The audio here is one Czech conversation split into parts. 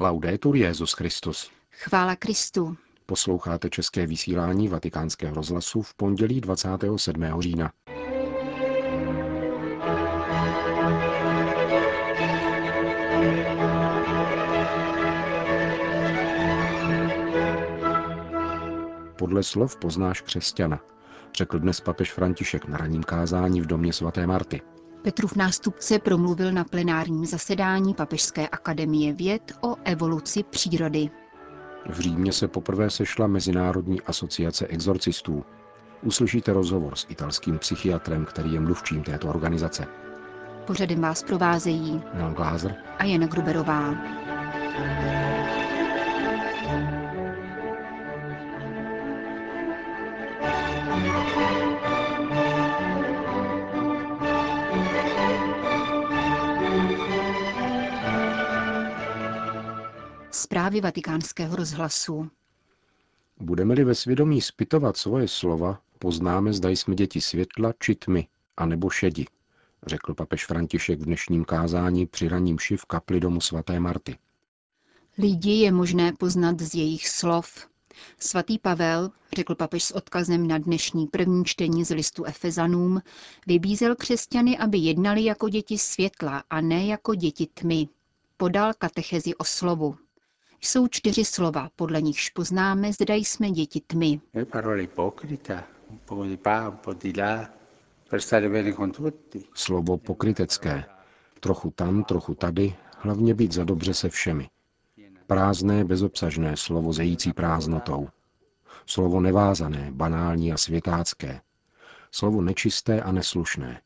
Laudetur Jezus Christus. Chvála Kristu. Posloucháte české vysílání Vatikánského rozhlasu v pondělí 27. října. Podle slov poznáš křesťana, řekl dnes papež František na ranním kázání v domě svaté Marty. Petrův nástupce promluvil na plenárním zasedání Papežské akademie věd o evoluci přírody. V Římě se poprvé sešla Mezinárodní asociace exorcistů. Uslyšíte rozhovor s italským psychiatrem, který je mluvčím této organizace. Pořadem vás provázejí Jan Glázer a Jana Gruberová. Zprávy vatikánského rozhlasu. Budeme-li ve svědomí spytovat svoje slova, poznáme, zda jsme děti světla či tmy, anebo šedi, řekl papež František v dnešním kázání při raním v kapli domu svaté Marty. Lidi je možné poznat z jejich slov. Svatý Pavel, řekl papež s odkazem na dnešní první čtení z listu Efezanům, vybízel křesťany, aby jednali jako děti světla a ne jako děti tmy. Podal katechezi o slovu. Jsou čtyři slova, podle nichž poznáme, zda jsme děti tmy. Slovo pokrytecké. Trochu tam, trochu tady, hlavně být za dobře se všemi. Prázdné, bezobsažné slovo zející prázdnotou. Slovo nevázané, banální a světácké. Slovo nečisté a neslušné.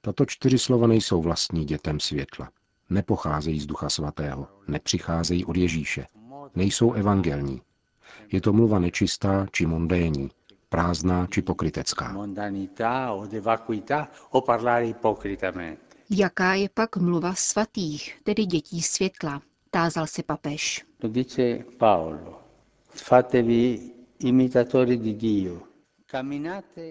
Tato čtyři slova nejsou vlastní dětem světla. Nepocházejí z Ducha Svatého, nepřicházejí od Ježíše. Nejsou evangelní. Je to mluva nečistá či mondénní, prázdná či pokrytecká. Jaká je pak mluva svatých, tedy dětí světla? Tázal se papež.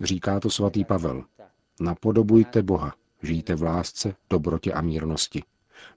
Říká to svatý Pavel. Napodobujte Boha, žijte v lásce, dobrotě a mírnosti.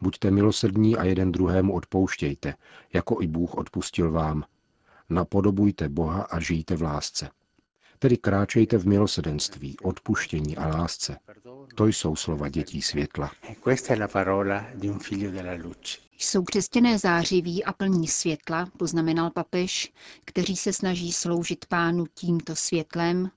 Buďte milosrdní a jeden druhému odpouštějte, jako i Bůh odpustil vám. Napodobujte Boha a žijte v lásce. Tedy kráčejte v milosedenství, odpuštění a lásce. To jsou slova dětí světla. Jsou křesťané zářiví a plní světla, poznamenal papež, kteří se snaží sloužit pánu tímto světlem,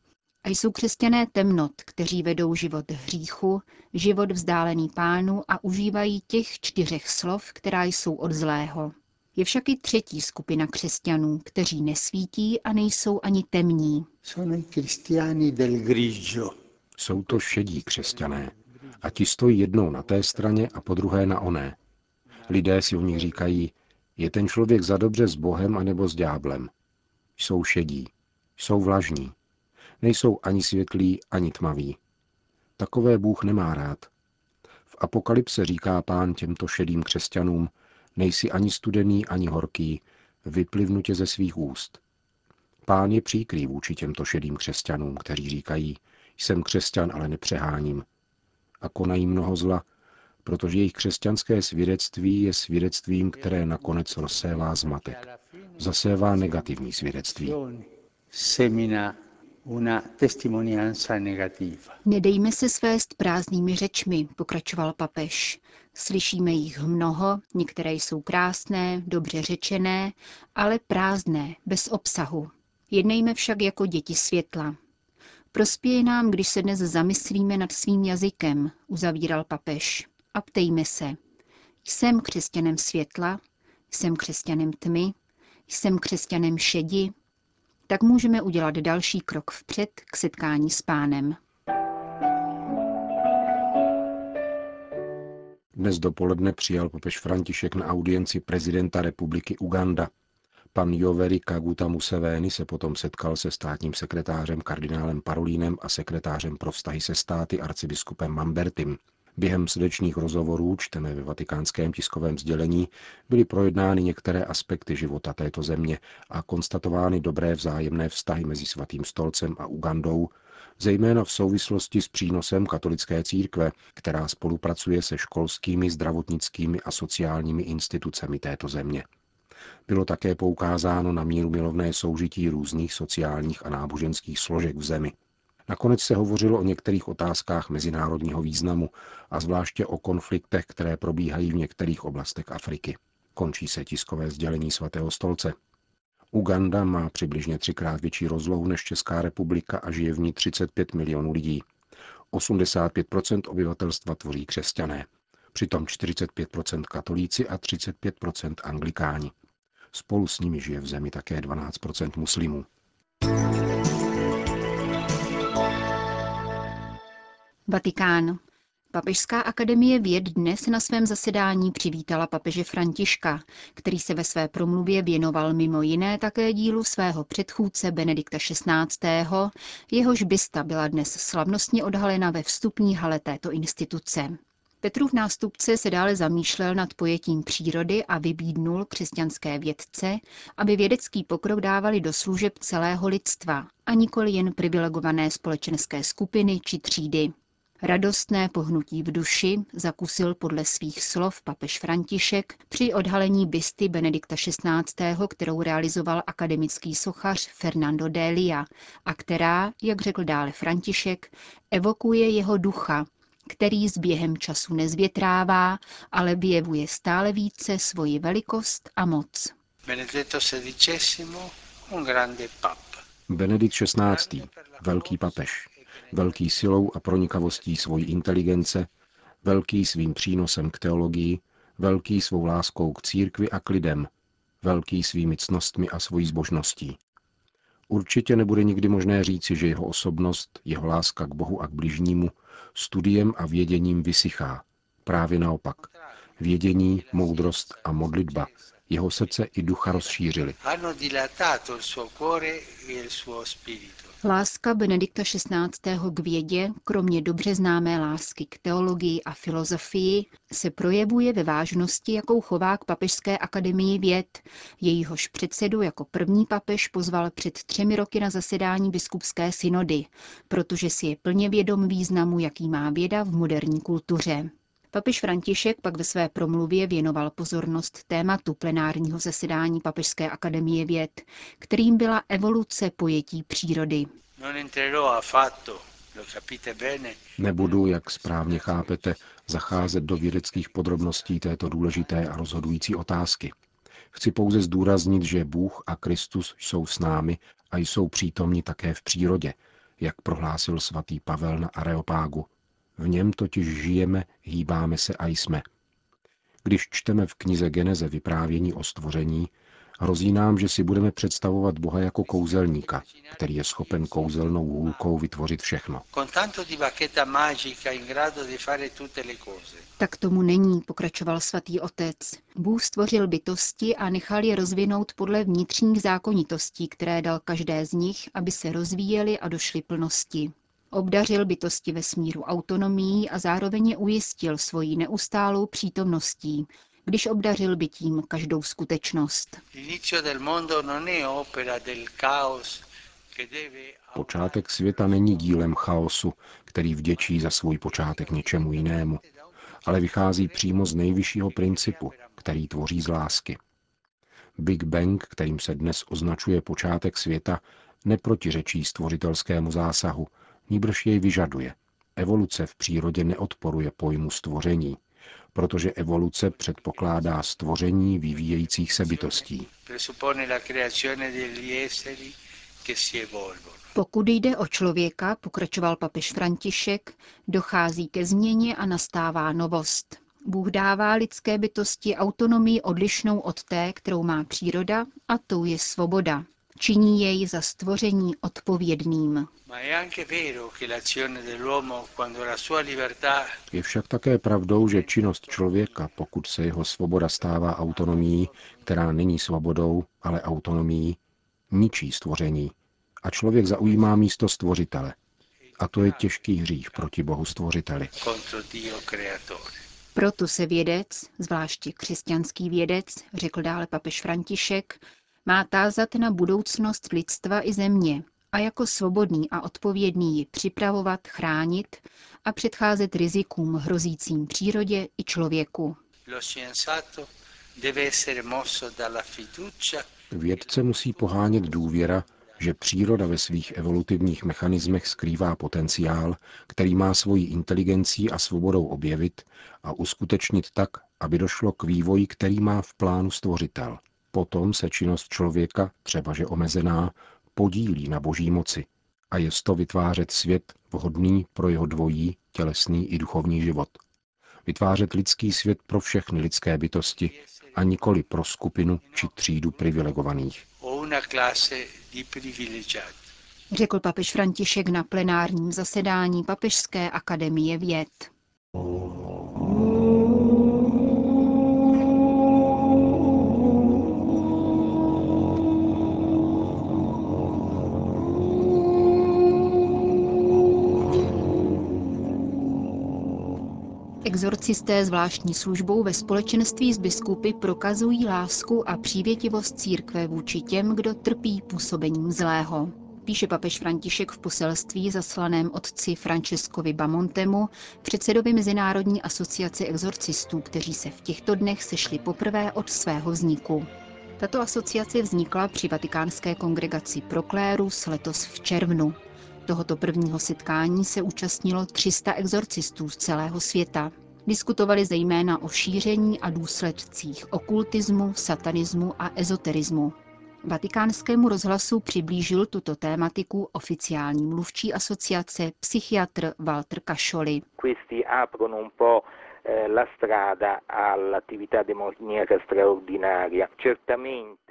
a jsou křesťané temnot, kteří vedou život hříchu, život vzdálený pánu a užívají těch čtyřech slov, která jsou od zlého. Je však i třetí skupina křesťanů, kteří nesvítí a nejsou ani temní. Jsou to šedí křesťané. A ti stojí jednou na té straně a po druhé na oné. Lidé si o nich říkají, je ten člověk za dobře s Bohem anebo s ďáblem. Jsou šedí, jsou vlažní, nejsou ani světlí, ani tmaví. Takové Bůh nemá rád. V Apokalypse říká pán těmto šedým křesťanům, nejsi ani studený, ani horký, vyplivnu tě ze svých úst. Pán je příkrý vůči těmto šedým křesťanům, kteří říkají, jsem křesťan, ale nepřeháním. A konají mnoho zla, protože jejich křesťanské svědectví je svědectvím, které nakonec rozsévá zmatek. Zasévá negativní svědectví. Nedejme se svést prázdnými řečmi, pokračoval papež. Slyšíme jich mnoho, některé jsou krásné, dobře řečené, ale prázdné, bez obsahu. Jednejme však jako děti světla. Prospěje nám, když se dnes zamyslíme nad svým jazykem, uzavíral papež. A ptejme se. Jsem křesťanem světla? Jsem křesťanem tmy? Jsem křesťanem šedi? Tak můžeme udělat další krok vpřed k setkání s pánem. Dnes dopoledne přijal papež František na audienci prezidenta republiky Uganda. Pan Joveri Kaguta Museveni se potom setkal se státním sekretářem kardinálem Parolínem a sekretářem pro vztahy se státy arcibiskupem Mambertim. Během srdečních rozhovorů, čteme ve vatikánském tiskovém sdělení, byly projednány některé aspekty života této země a konstatovány dobré vzájemné vztahy mezi Svatým stolcem a Ugandou, zejména v souvislosti s přínosem katolické církve, která spolupracuje se školskými, zdravotnickými a sociálními institucemi této země. Bylo také poukázáno na míru milovné soužití různých sociálních a náboženských složek v zemi. Nakonec se hovořilo o některých otázkách mezinárodního významu a zvláště o konfliktech, které probíhají v některých oblastech Afriky. Končí se tiskové sdělení svatého stolce. Uganda má přibližně třikrát větší rozlohu než Česká republika a žije v ní 35 milionů lidí. 85% obyvatelstva tvoří křesťané, přitom 45% katolíci a 35% anglikáni. Spolu s nimi žije v zemi také 12% muslimů. Vatikán. Papežská akademie věd dnes na svém zasedání přivítala papeže Františka, který se ve své promluvě věnoval mimo jiné také dílu svého předchůdce Benedikta XVI., jehož bysta byla dnes slavnostně odhalena ve vstupní hale této instituce. Petrův nástupce se dále zamýšlel nad pojetím přírody a vybídnul křesťanské vědce, aby vědecký pokrok dávali do služeb celého lidstva a nikoli jen privilegované společenské skupiny či třídy. Radostné pohnutí v duši zakusil podle svých slov papež František při odhalení bysty Benedikta XVI., kterou realizoval akademický sochař Fernando Delia a která, jak řekl dále František, evokuje jeho ducha, který s během času nezvětrává, ale vyjevuje stále více svoji velikost a moc. Benedikt XVI. velký papež, velký silou a pronikavostí svojí inteligence, velký svým přínosem k teologii, velký svou láskou k církvi a k lidem, velký svými cnostmi a svojí zbožností. Určitě nebude nikdy možné říci, že jeho osobnost, jeho láska k Bohu a k bližnímu studiem a věděním vysychá. Právě naopak. Vědění, moudrost a modlitba jeho srdce i ducha rozšířili. Láska Benedikta XVI. k vědě, kromě dobře známé lásky k teologii a filozofii, se projevuje ve vážnosti, jakou chová k Papežské akademii věd. Jejíhož předsedu jako první papež pozval před třemi roky na zasedání biskupské synody, protože si je plně vědom významu, jaký má věda v moderní kultuře. Papež František pak ve své promluvě věnoval pozornost tématu plenárního zasedání Papežské akademie věd, kterým byla evoluce pojetí přírody. Nebudu, jak správně chápete, zacházet do vědeckých podrobností této důležité a rozhodující otázky. Chci pouze zdůraznit, že Bůh a Kristus jsou s námi a jsou přítomni také v přírodě, jak prohlásil svatý Pavel na Areopágu, v něm totiž žijeme, hýbáme se a jsme. Když čteme v knize Geneze vyprávění o stvoření, hrozí nám, že si budeme představovat Boha jako kouzelníka, který je schopen kouzelnou hůlkou vytvořit všechno. Tak tomu není, pokračoval svatý otec. Bůh stvořil bytosti a nechal je rozvinout podle vnitřních zákonitostí, které dal každé z nich, aby se rozvíjeli a došli plnosti. Obdařil bytosti ve smíru autonomií a zároveň je ujistil svojí neustálou přítomností, když obdařil bytím každou skutečnost. Počátek světa není dílem chaosu, který vděčí za svůj počátek něčemu jinému, ale vychází přímo z nejvyššího principu, který tvoří z lásky. Big Bang, kterým se dnes označuje počátek světa, neprotiřečí stvořitelskému zásahu, níbrž jej vyžaduje. Evoluce v přírodě neodporuje pojmu stvoření, protože evoluce předpokládá stvoření vyvíjejících se bytostí. Pokud jde o člověka, pokračoval papež František, dochází ke změně a nastává novost. Bůh dává lidské bytosti autonomii odlišnou od té, kterou má příroda, a tou je svoboda činí jej za stvoření odpovědným. Je však také pravdou, že činnost člověka, pokud se jeho svoboda stává autonomií, která není svobodou, ale autonomií, ničí stvoření a člověk zaujímá místo stvořitele. A to je těžký hřích proti Bohu stvořiteli. Proto se vědec, zvláště křesťanský vědec, řekl dále papež František, má tázat na budoucnost lidstva i země a jako svobodný a odpovědný ji připravovat, chránit a předcházet rizikům hrozícím přírodě i člověku. Vědce musí pohánět důvěra, že příroda ve svých evolutivních mechanismech skrývá potenciál, který má svoji inteligencí a svobodou objevit a uskutečnit tak, aby došlo k vývoji, který má v plánu stvořitel. Potom se činnost člověka, třeba že omezená, podílí na boží moci a je to vytvářet svět vhodný pro jeho dvojí, tělesný i duchovní život. Vytvářet lidský svět pro všechny lidské bytosti a nikoli pro skupinu či třídu privilegovaných. Řekl papež František na plenárním zasedání Papežské akademie věd. Exorcisté zvláštní službou ve společenství s biskupy prokazují lásku a přívětivost církve vůči těm, kdo trpí působením zlého. Píše papež František v poselství zaslaném otci Francescovi Bamontemu, předsedovi Mezinárodní asociace exorcistů, kteří se v těchto dnech sešli poprvé od svého vzniku. Tato asociace vznikla při vatikánské kongregaci Proklérus letos v červnu. Tohoto prvního setkání se účastnilo 300 exorcistů z celého světa. Diskutovali zejména o šíření a důsledcích okultismu, satanismu a ezoterismu. Vatikánskému rozhlasu přiblížil tuto tématiku oficiální mluvčí asociace psychiatr Walter Kašoli.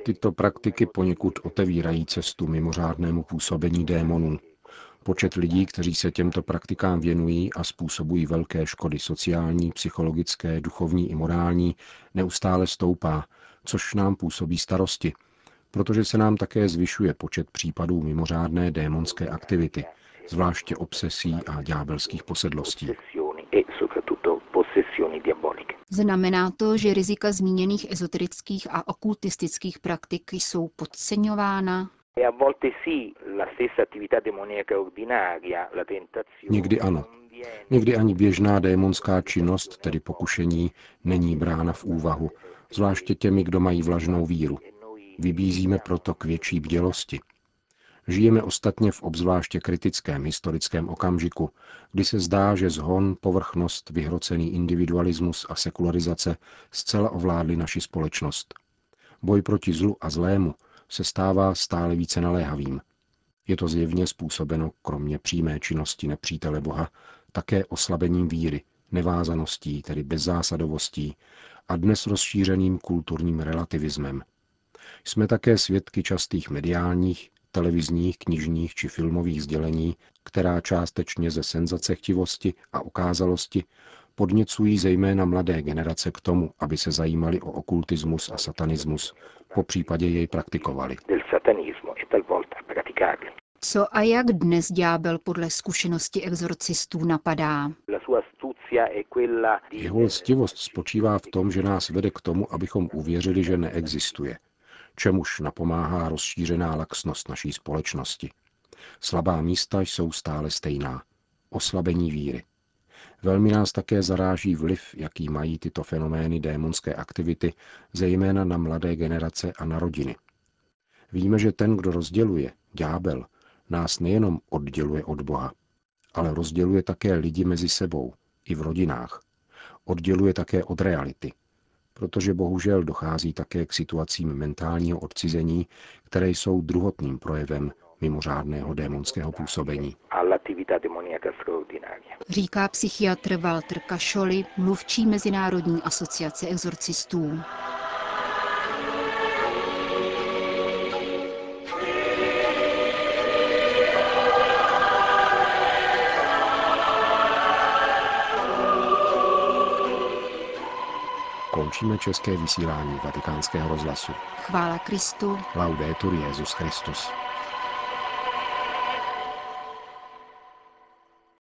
Tyto praktiky poněkud otevírají cestu mimořádnému působení démonů. Počet lidí, kteří se těmto praktikám věnují a způsobují velké škody sociální, psychologické, duchovní i morální, neustále stoupá, což nám působí starosti, protože se nám také zvyšuje počet případů mimořádné démonské aktivity, zvláště obsesí a ďábelských posedlostí. Znamená to, že rizika zmíněných ezoterických a okultistických praktik jsou podceňována? Někdy ano. Někdy ani běžná démonská činnost, tedy pokušení, není brána v úvahu, zvláště těmi, kdo mají vlažnou víru. Vybízíme proto k větší bdělosti. Žijeme ostatně v obzvláště kritickém historickém okamžiku, kdy se zdá, že zhon, povrchnost, vyhrocený individualismus a sekularizace zcela ovládly naši společnost. Boj proti zlu a zlému se stává stále více naléhavým. Je to zjevně způsobeno, kromě přímé činnosti nepřítele Boha, také oslabením víry, nevázaností, tedy bezzásadovostí a dnes rozšířeným kulturním relativismem. Jsme také svědky častých mediálních, televizních, knižních či filmových sdělení, která částečně ze senzacechtivosti a ukázalosti podněcují zejména mladé generace k tomu, aby se zajímali o okultismus a satanismus, po případě jej praktikovali. Co a jak dnes ďábel podle zkušenosti exorcistů napadá? Jeho lstivost spočívá v tom, že nás vede k tomu, abychom uvěřili, že neexistuje, čemuž napomáhá rozšířená laxnost naší společnosti. Slabá místa jsou stále stejná. Oslabení víry. Velmi nás také zaráží vliv, jaký mají tyto fenomény démonské aktivity, zejména na mladé generace a na rodiny. Víme, že ten, kdo rozděluje, ďábel, nás nejenom odděluje od Boha, ale rozděluje také lidi mezi sebou, i v rodinách. Odděluje také od reality, protože bohužel dochází také k situacím mentálního odcizení, které jsou druhotným projevem mimořádného démonského působení. Říká psychiatr Walter Kašoli, mluvčí Mezinárodní asociace exorcistů. Končíme české vysílání vatikánského rozhlasu. Chvála Kristu. Laudetur Jezus Christus.